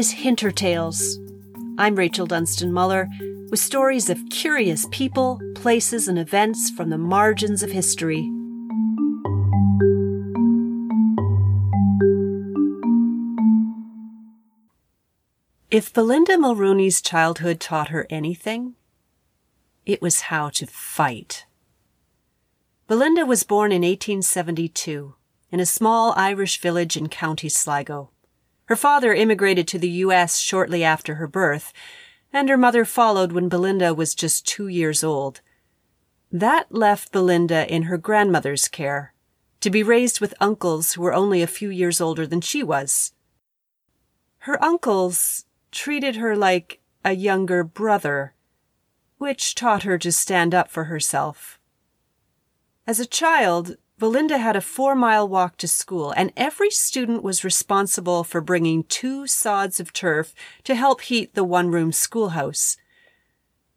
is Hintertales. I'm Rachel Dunstan Muller with stories of curious people, places, and events from the margins of history. If Belinda Mulrooney's childhood taught her anything, it was how to fight. Belinda was born in 1872 in a small Irish village in County Sligo. Her father immigrated to the U.S. shortly after her birth, and her mother followed when Belinda was just two years old. That left Belinda in her grandmother's care, to be raised with uncles who were only a few years older than she was. Her uncles treated her like a younger brother, which taught her to stand up for herself. As a child, Belinda had a four mile walk to school, and every student was responsible for bringing two sods of turf to help heat the one room schoolhouse.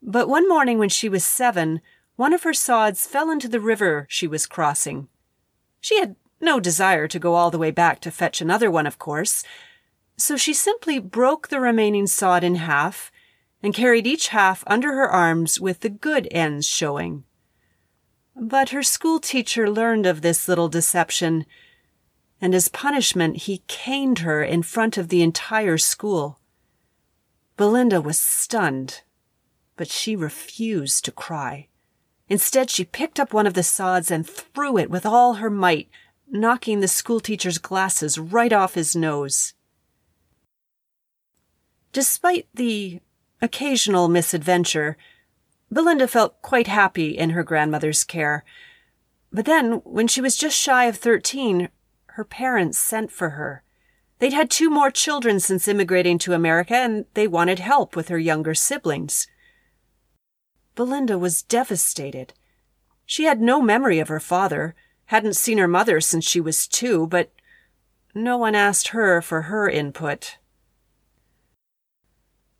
But one morning when she was seven, one of her sods fell into the river she was crossing. She had no desire to go all the way back to fetch another one, of course, so she simply broke the remaining sod in half and carried each half under her arms with the good ends showing. But her school teacher learned of this little deception, and as punishment he caned her in front of the entire school. Belinda was stunned, but she refused to cry. Instead, she picked up one of the sods and threw it with all her might, knocking the schoolteacher's glasses right off his nose. Despite the occasional misadventure, Belinda felt quite happy in her grandmother's care. But then, when she was just shy of 13, her parents sent for her. They'd had two more children since immigrating to America, and they wanted help with her younger siblings. Belinda was devastated. She had no memory of her father, hadn't seen her mother since she was two, but no one asked her for her input.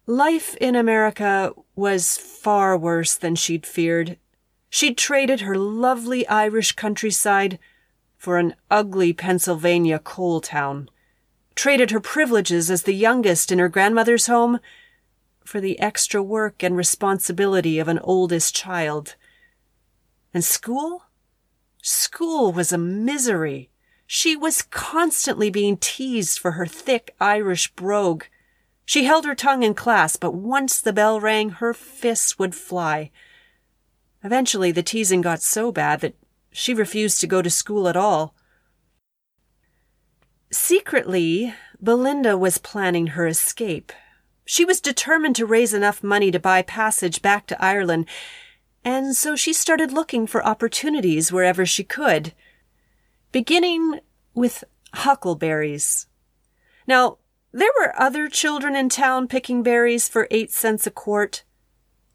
Life in America was far worse than she'd feared. She'd traded her lovely Irish countryside for an ugly Pennsylvania coal town, traded her privileges as the youngest in her grandmother's home for the extra work and responsibility of an oldest child. And school? School was a misery. She was constantly being teased for her thick Irish brogue she held her tongue in class, but once the bell rang, her fists would fly. Eventually, the teasing got so bad that she refused to go to school at all. Secretly, Belinda was planning her escape. She was determined to raise enough money to buy passage back to Ireland, and so she started looking for opportunities wherever she could, beginning with huckleberries. Now, there were other children in town picking berries for eight cents a quart,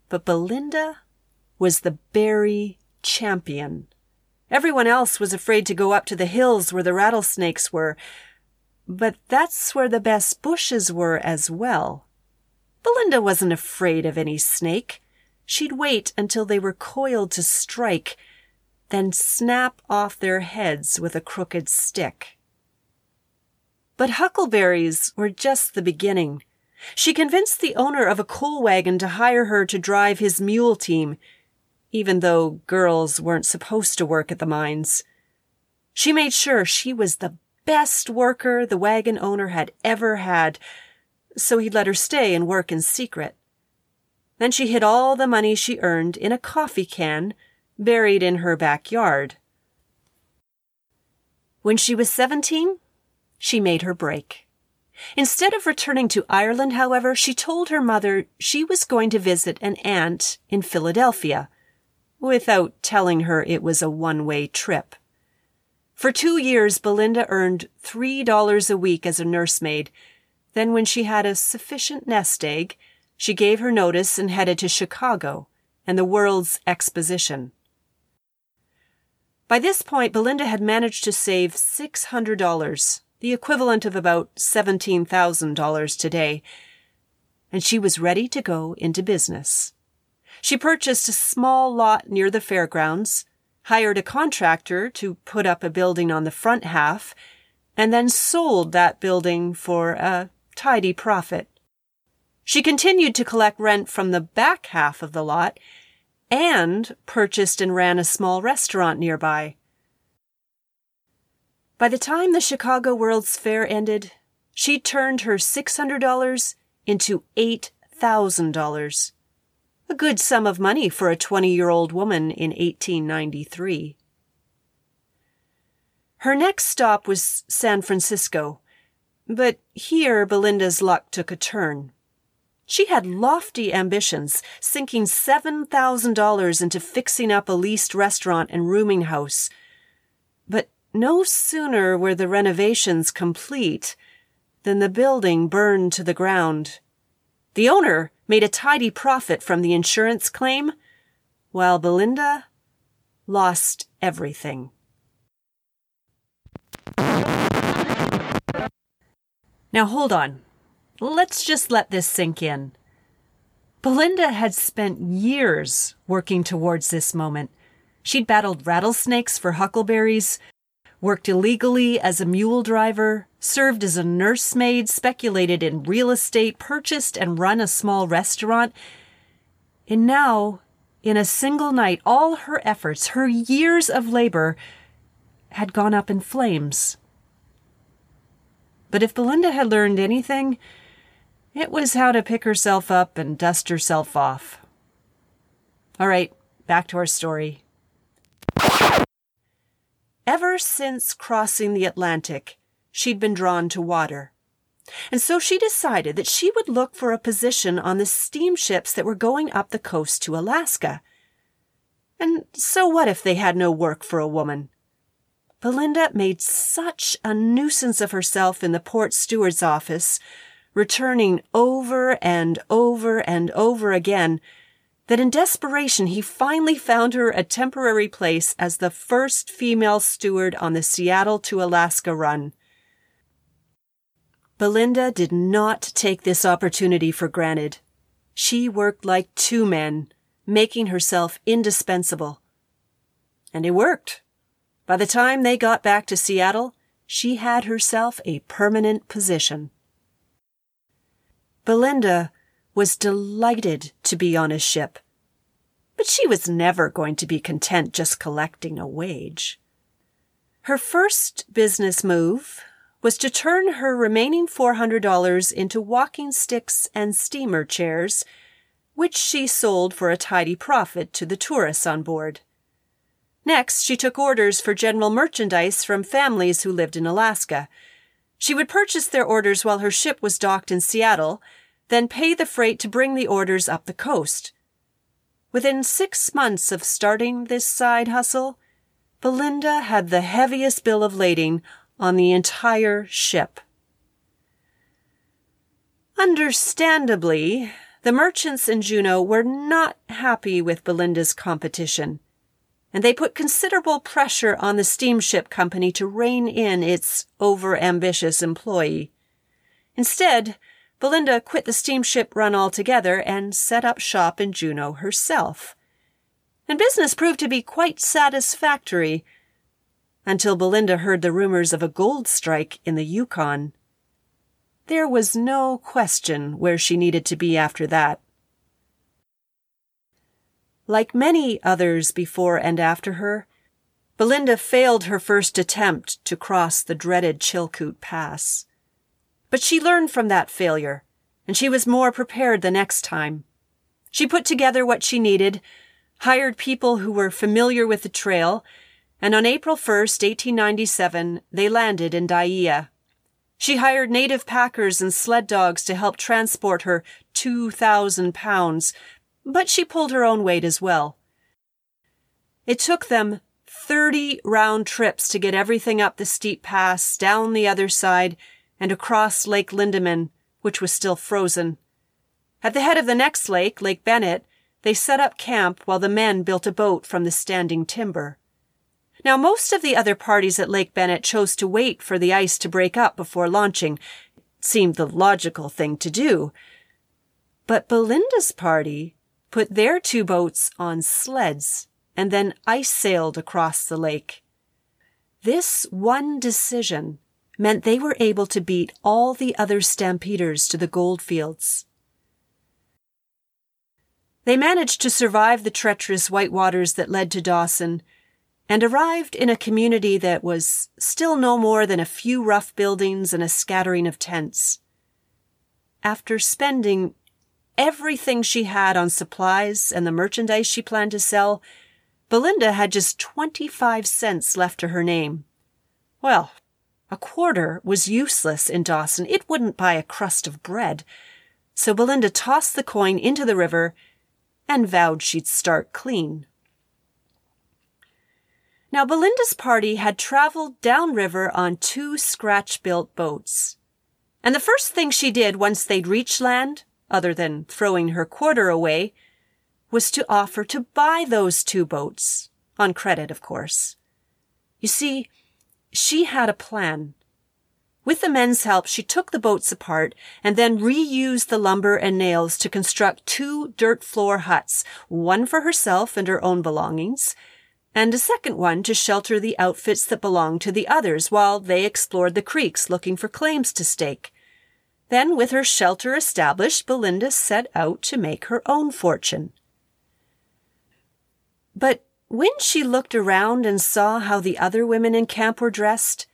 but Belinda was the berry champion. Everyone else was afraid to go up to the hills where the rattlesnakes were, but that's where the best bushes were as well. Belinda wasn't afraid of any snake. She'd wait until they were coiled to strike, then snap off their heads with a crooked stick. But huckleberries were just the beginning. She convinced the owner of a coal wagon to hire her to drive his mule team, even though girls weren't supposed to work at the mines. She made sure she was the best worker the wagon owner had ever had, so he'd let her stay and work in secret. Then she hid all the money she earned in a coffee can buried in her backyard. When she was 17, she made her break. Instead of returning to Ireland, however, she told her mother she was going to visit an aunt in Philadelphia, without telling her it was a one way trip. For two years, Belinda earned three dollars a week as a nursemaid. Then, when she had a sufficient nest egg, she gave her notice and headed to Chicago and the World's Exposition. By this point, Belinda had managed to save $600 the equivalent of about $17,000 today, and she was ready to go into business. She purchased a small lot near the fairgrounds, hired a contractor to put up a building on the front half, and then sold that building for a tidy profit. She continued to collect rent from the back half of the lot and purchased and ran a small restaurant nearby. By the time the Chicago World's Fair ended, she turned her $600 into $8,000. A good sum of money for a 20 year old woman in 1893. Her next stop was San Francisco, but here Belinda's luck took a turn. She had lofty ambitions, sinking $7,000 into fixing up a leased restaurant and rooming house. No sooner were the renovations complete than the building burned to the ground. The owner made a tidy profit from the insurance claim, while Belinda lost everything. Now hold on. Let's just let this sink in. Belinda had spent years working towards this moment. She'd battled rattlesnakes for huckleberries, worked illegally as a mule driver, served as a nursemaid, speculated in real estate, purchased and run a small restaurant. And now, in a single night, all her efforts, her years of labor, had gone up in flames. But if Belinda had learned anything, it was how to pick herself up and dust herself off. All right, back to our story. Ever since crossing the Atlantic, she'd been drawn to water. And so she decided that she would look for a position on the steamships that were going up the coast to Alaska. And so what if they had no work for a woman? Belinda made such a nuisance of herself in the port steward's office returning over and over and over again, that in desperation he finally found her a temporary place as the first female steward on the Seattle to Alaska run. Belinda did not take this opportunity for granted. She worked like two men, making herself indispensable. And it worked. By the time they got back to Seattle, she had herself a permanent position. Belinda was delighted to be on a ship. But she was never going to be content just collecting a wage. Her first business move was to turn her remaining $400 into walking sticks and steamer chairs, which she sold for a tidy profit to the tourists on board. Next, she took orders for general merchandise from families who lived in Alaska. She would purchase their orders while her ship was docked in Seattle then pay the freight to bring the orders up the coast. Within six months of starting this side hustle, Belinda had the heaviest bill of lading on the entire ship. Understandably, the merchants in Juneau were not happy with Belinda's competition, and they put considerable pressure on the steamship company to rein in its overambitious employee. Instead, Belinda quit the steamship run altogether and set up shop in Juneau herself. And business proved to be quite satisfactory until Belinda heard the rumors of a gold strike in the Yukon. There was no question where she needed to be after that. Like many others before and after her, Belinda failed her first attempt to cross the dreaded Chilkoot Pass. But she learned from that failure, and she was more prepared the next time. She put together what she needed, hired people who were familiar with the trail, and on April 1st, 1897, they landed in Dyea. She hired native packers and sled dogs to help transport her 2,000 pounds, but she pulled her own weight as well. It took them 30 round trips to get everything up the steep pass, down the other side, and across Lake Lindeman, which was still frozen. At the head of the next lake, Lake Bennett, they set up camp while the men built a boat from the standing timber. Now, most of the other parties at Lake Bennett chose to wait for the ice to break up before launching. It seemed the logical thing to do. But Belinda's party put their two boats on sleds and then ice sailed across the lake. This one decision meant they were able to beat all the other stampeders to the gold fields. They managed to survive the treacherous white waters that led to Dawson and arrived in a community that was still no more than a few rough buildings and a scattering of tents. After spending everything she had on supplies and the merchandise she planned to sell, Belinda had just 25 cents left to her name. Well, a quarter was useless in Dawson. It wouldn't buy a crust of bread. So Belinda tossed the coin into the river and vowed she'd start clean. Now, Belinda's party had traveled downriver on two scratch built boats. And the first thing she did once they'd reached land, other than throwing her quarter away, was to offer to buy those two boats, on credit, of course. You see, she had a plan. With the men's help, she took the boats apart and then reused the lumber and nails to construct two dirt floor huts, one for herself and her own belongings, and a second one to shelter the outfits that belonged to the others while they explored the creeks looking for claims to stake. Then, with her shelter established, Belinda set out to make her own fortune. But when she looked around and saw how the other women in camp were dressed,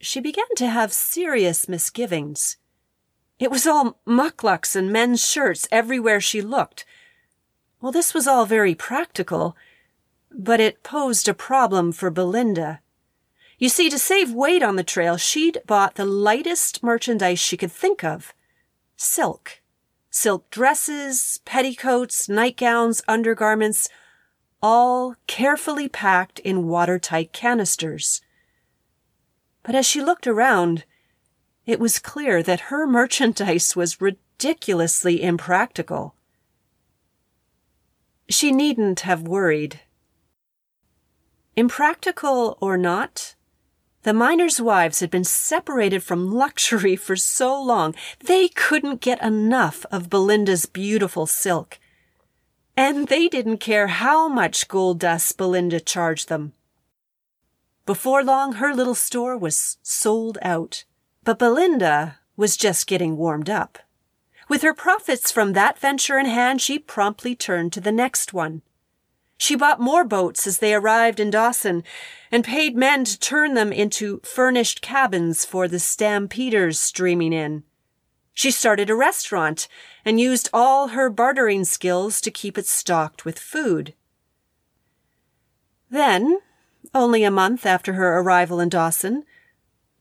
she began to have serious misgivings. It was all mukluks and men's shirts everywhere she looked. Well, this was all very practical, but it posed a problem for Belinda. You see, to save weight on the trail, she'd bought the lightest merchandise she could think of silk. Silk dresses, petticoats, nightgowns, undergarments, all carefully packed in watertight canisters. But as she looked around, it was clear that her merchandise was ridiculously impractical. She needn't have worried. Impractical or not, the miners' wives had been separated from luxury for so long they couldn't get enough of Belinda's beautiful silk. And they didn't care how much gold dust Belinda charged them. Before long, her little store was sold out. But Belinda was just getting warmed up. With her profits from that venture in hand, she promptly turned to the next one. She bought more boats as they arrived in Dawson and paid men to turn them into furnished cabins for the stampeders streaming in. She started a restaurant and used all her bartering skills to keep it stocked with food. Then, only a month after her arrival in Dawson,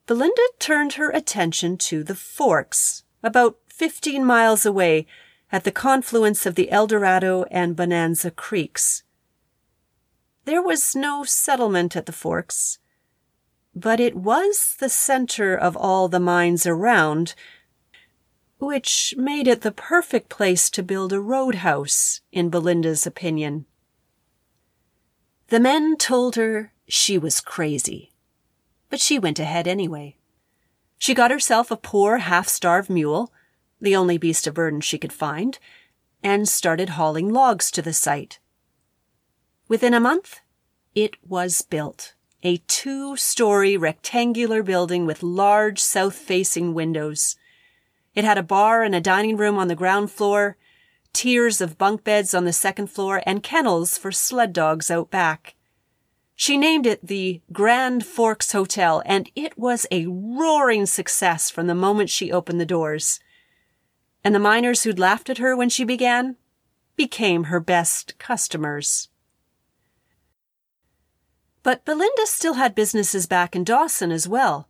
Belinda turned her attention to the Forks, about 15 miles away at the confluence of the Eldorado and Bonanza Creeks. There was no settlement at the Forks, but it was the center of all the mines around, which made it the perfect place to build a roadhouse, in Belinda's opinion. The men told her she was crazy, but she went ahead anyway. She got herself a poor, half starved mule, the only beast of burden she could find, and started hauling logs to the site. Within a month, it was built. A two story rectangular building with large south facing windows. It had a bar and a dining room on the ground floor, tiers of bunk beds on the second floor, and kennels for sled dogs out back. She named it the Grand Forks Hotel, and it was a roaring success from the moment she opened the doors. And the miners who'd laughed at her when she began became her best customers. But Belinda still had businesses back in Dawson as well.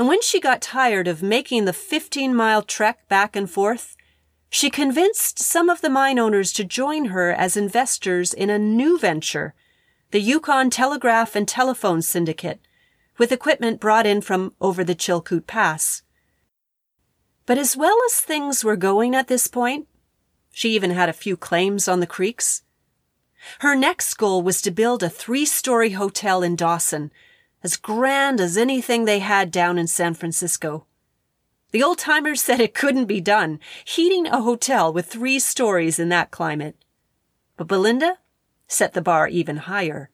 And when she got tired of making the 15 mile trek back and forth, she convinced some of the mine owners to join her as investors in a new venture, the Yukon Telegraph and Telephone Syndicate, with equipment brought in from over the Chilkoot Pass. But as well as things were going at this point, she even had a few claims on the creeks. Her next goal was to build a three story hotel in Dawson, as grand as anything they had down in San Francisco. The old timers said it couldn't be done, heating a hotel with three stories in that climate. But Belinda set the bar even higher.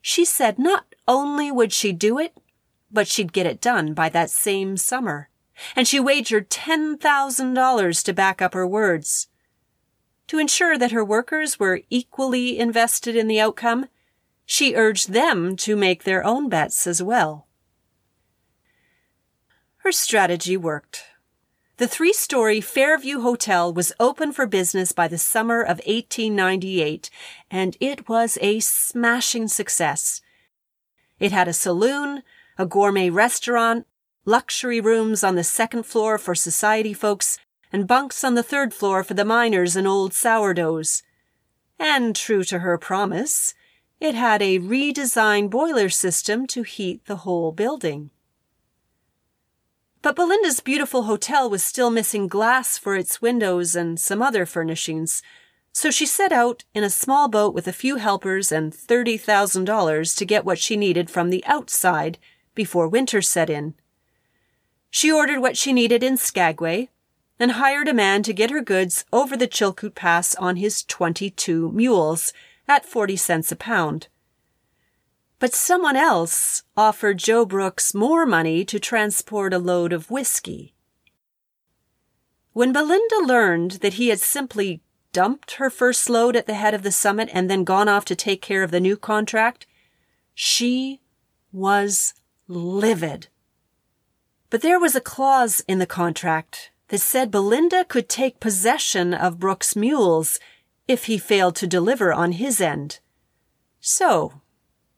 She said not only would she do it, but she'd get it done by that same summer. And she wagered $10,000 to back up her words. To ensure that her workers were equally invested in the outcome, she urged them to make their own bets as well. Her strategy worked. The three story Fairview Hotel was open for business by the summer of 1898, and it was a smashing success. It had a saloon, a gourmet restaurant, luxury rooms on the second floor for society folks, and bunks on the third floor for the miners and old sourdoughs. And true to her promise, it had a redesigned boiler system to heat the whole building. But Belinda's beautiful hotel was still missing glass for its windows and some other furnishings, so she set out in a small boat with a few helpers and $30,000 to get what she needed from the outside before winter set in. She ordered what she needed in Skagway and hired a man to get her goods over the Chilkoot Pass on his 22 mules at 40 cents a pound. But someone else offered Joe Brooks more money to transport a load of whiskey. When Belinda learned that he had simply dumped her first load at the head of the summit and then gone off to take care of the new contract, she was livid. But there was a clause in the contract that said Belinda could take possession of Brooks' mules if he failed to deliver on his end. So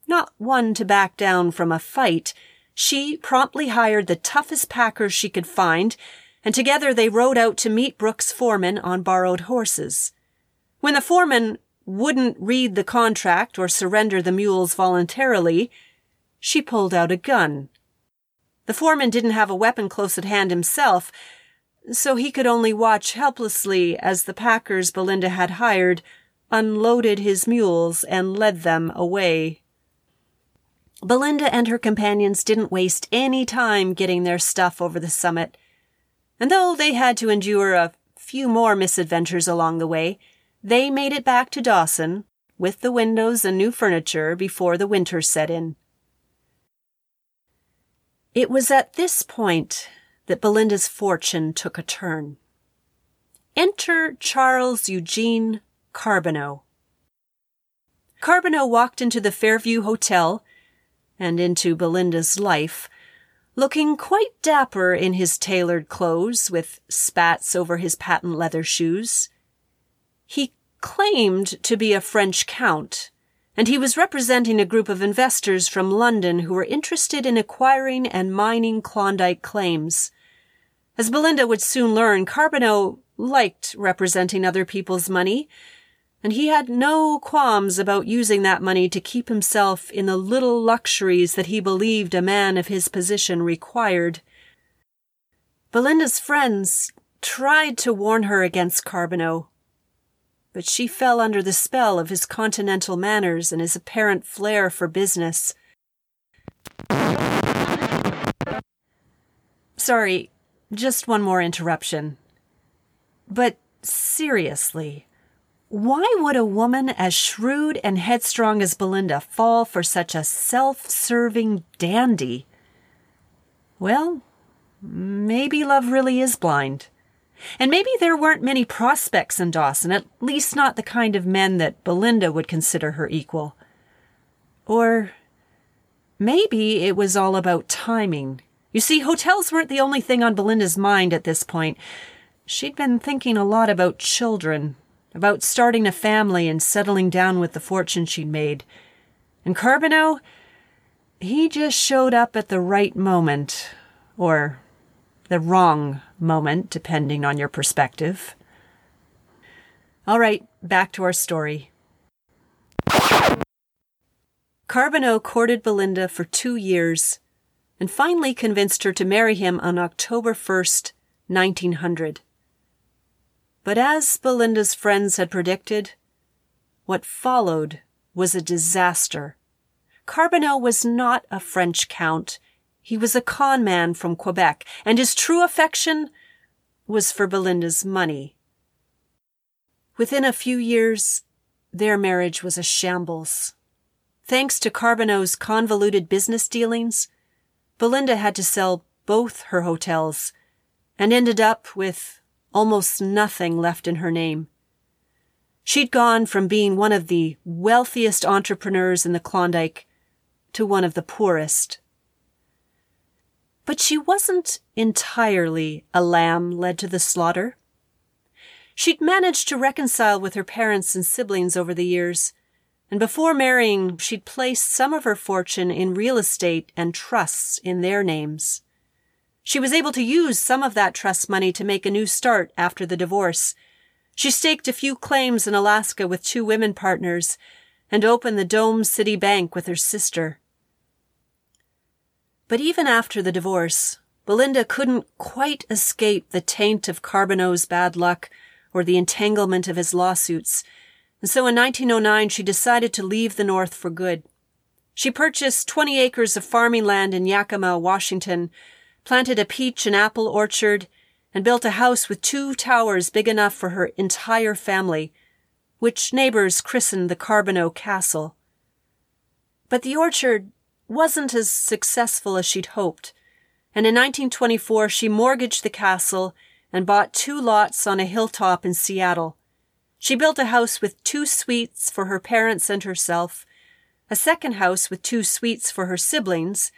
not one to back down from a fight, she promptly hired the toughest packers she could find, and together they rode out to meet Brooks' foreman on borrowed horses. When the foreman wouldn't read the contract or surrender the mules voluntarily, she pulled out a gun. The foreman didn't have a weapon close at hand himself, so he could only watch helplessly as the packers Belinda had hired unloaded his mules and led them away. Belinda and her companions didn't waste any time getting their stuff over the summit, and though they had to endure a few more misadventures along the way, they made it back to Dawson with the windows and new furniture before the winter set in. It was at this point that Belinda's fortune took a turn. Enter Charles Eugene Carbonneau. Carbonneau walked into the Fairview Hotel and into Belinda's life, looking quite dapper in his tailored clothes with spats over his patent leather shoes. He claimed to be a French count, and he was representing a group of investors from London who were interested in acquiring and mining Klondike claims. As Belinda would soon learn, Carbonneau liked representing other people's money, and he had no qualms about using that money to keep himself in the little luxuries that he believed a man of his position required. Belinda's friends tried to warn her against Carbonneau, but she fell under the spell of his continental manners and his apparent flair for business. Sorry, just one more interruption. But seriously, why would a woman as shrewd and headstrong as Belinda fall for such a self serving dandy? Well, maybe love really is blind. And maybe there weren't many prospects in Dawson, at least not the kind of men that Belinda would consider her equal. Or maybe it was all about timing. You see, hotels weren't the only thing on Belinda's mind at this point. She'd been thinking a lot about children, about starting a family and settling down with the fortune she'd made. And Carbonneau, he just showed up at the right moment, or the wrong moment, depending on your perspective. All right, back to our story. Carbonneau courted Belinda for two years and finally convinced her to marry him on October 1st, 1900. But as Belinda's friends had predicted, what followed was a disaster. Carbonneau was not a French count. He was a con man from Quebec, and his true affection was for Belinda's money. Within a few years, their marriage was a shambles. Thanks to Carbonneau's convoluted business dealings, Belinda had to sell both her hotels and ended up with almost nothing left in her name. She'd gone from being one of the wealthiest entrepreneurs in the Klondike to one of the poorest. But she wasn't entirely a lamb led to the slaughter. She'd managed to reconcile with her parents and siblings over the years, and before marrying, she'd placed some of her fortune in real estate and trusts in their names. She was able to use some of that trust money to make a new start after the divorce. She staked a few claims in Alaska with two women partners and opened the Dome City Bank with her sister. But even after the divorce, Belinda couldn't quite escape the taint of Carbonneau's bad luck or the entanglement of his lawsuits, and so in 1909 she decided to leave the North for good. She purchased 20 acres of farming land in Yakima, Washington, planted a peach and apple orchard, and built a house with two towers big enough for her entire family, which neighbors christened the Carbonneau Castle. But the orchard wasn't as successful as she'd hoped, and in 1924 she mortgaged the castle and bought two lots on a hilltop in Seattle. She built a house with two suites for her parents and herself, a second house with two suites for her siblings,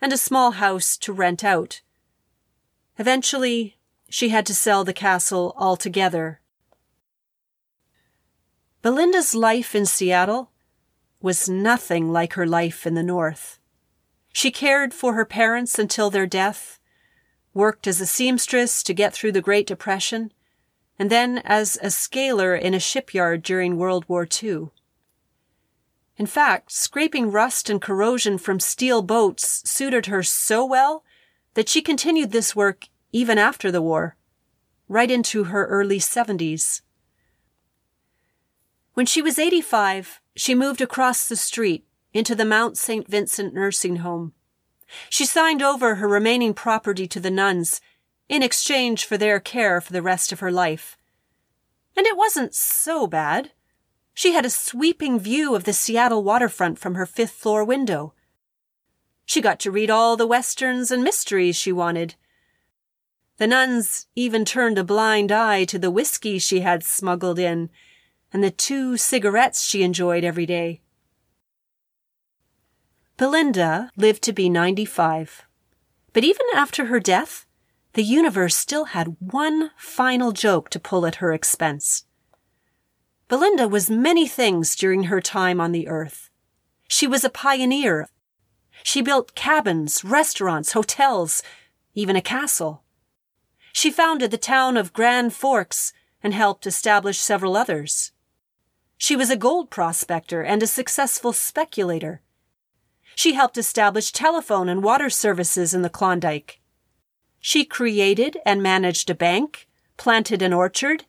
and a small house to rent out. Eventually, she had to sell the castle altogether. Belinda's life in Seattle was nothing like her life in the North. She cared for her parents until their death, worked as a seamstress to get through the Great Depression, and then as a scaler in a shipyard during World War II. In fact, scraping rust and corrosion from steel boats suited her so well that she continued this work even after the war, right into her early 70s. When she was 85, she moved across the street into the Mount St. Vincent nursing home. She signed over her remaining property to the nuns in exchange for their care for the rest of her life. And it wasn't so bad. She had a sweeping view of the Seattle waterfront from her fifth floor window. She got to read all the westerns and mysteries she wanted. The nuns even turned a blind eye to the whiskey she had smuggled in and the two cigarettes she enjoyed every day. Belinda lived to be 95. But even after her death, the universe still had one final joke to pull at her expense. Belinda was many things during her time on the earth. She was a pioneer. She built cabins, restaurants, hotels, even a castle. She founded the town of Grand Forks and helped establish several others. She was a gold prospector and a successful speculator. She helped establish telephone and water services in the Klondike. She created and managed a bank, planted an orchard,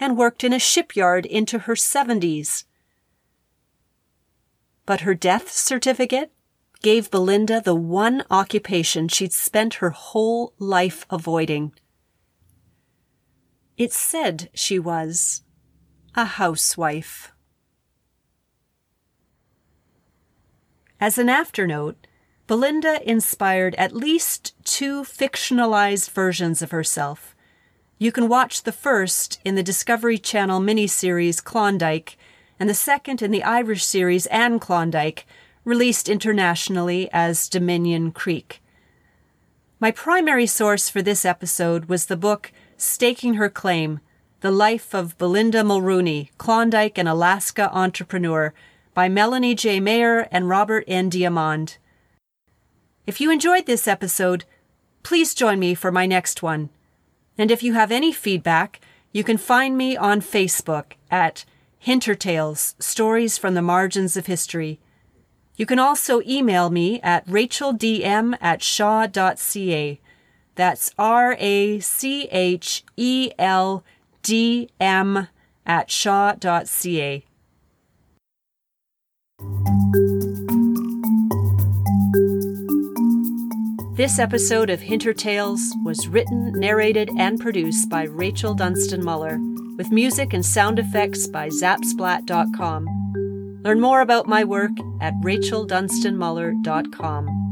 and worked in a shipyard into her 70s. But her death certificate gave Belinda the one occupation she'd spent her whole life avoiding. It said she was a housewife. As an afternote, Belinda inspired at least two fictionalized versions of herself. You can watch the first in the Discovery Channel miniseries Klondike, and the second in the Irish series An Klondike, released internationally as Dominion Creek. My primary source for this episode was the book Staking Her Claim The Life of Belinda Mulrooney, Klondike and Alaska Entrepreneur by Melanie J. Mayer and Robert N. DeArmond. If you enjoyed this episode, please join me for my next one. And if you have any feedback, you can find me on Facebook at Hintertales Stories from the Margins of History. You can also email me at racheldm at shaw.ca. That's R A C H E L D M at shaw.ca. This episode of Hinter Tales was written, narrated, and produced by Rachel Dunstan Muller, with music and sound effects by Zapsplat.com. Learn more about my work at racheldunstanmuller.com.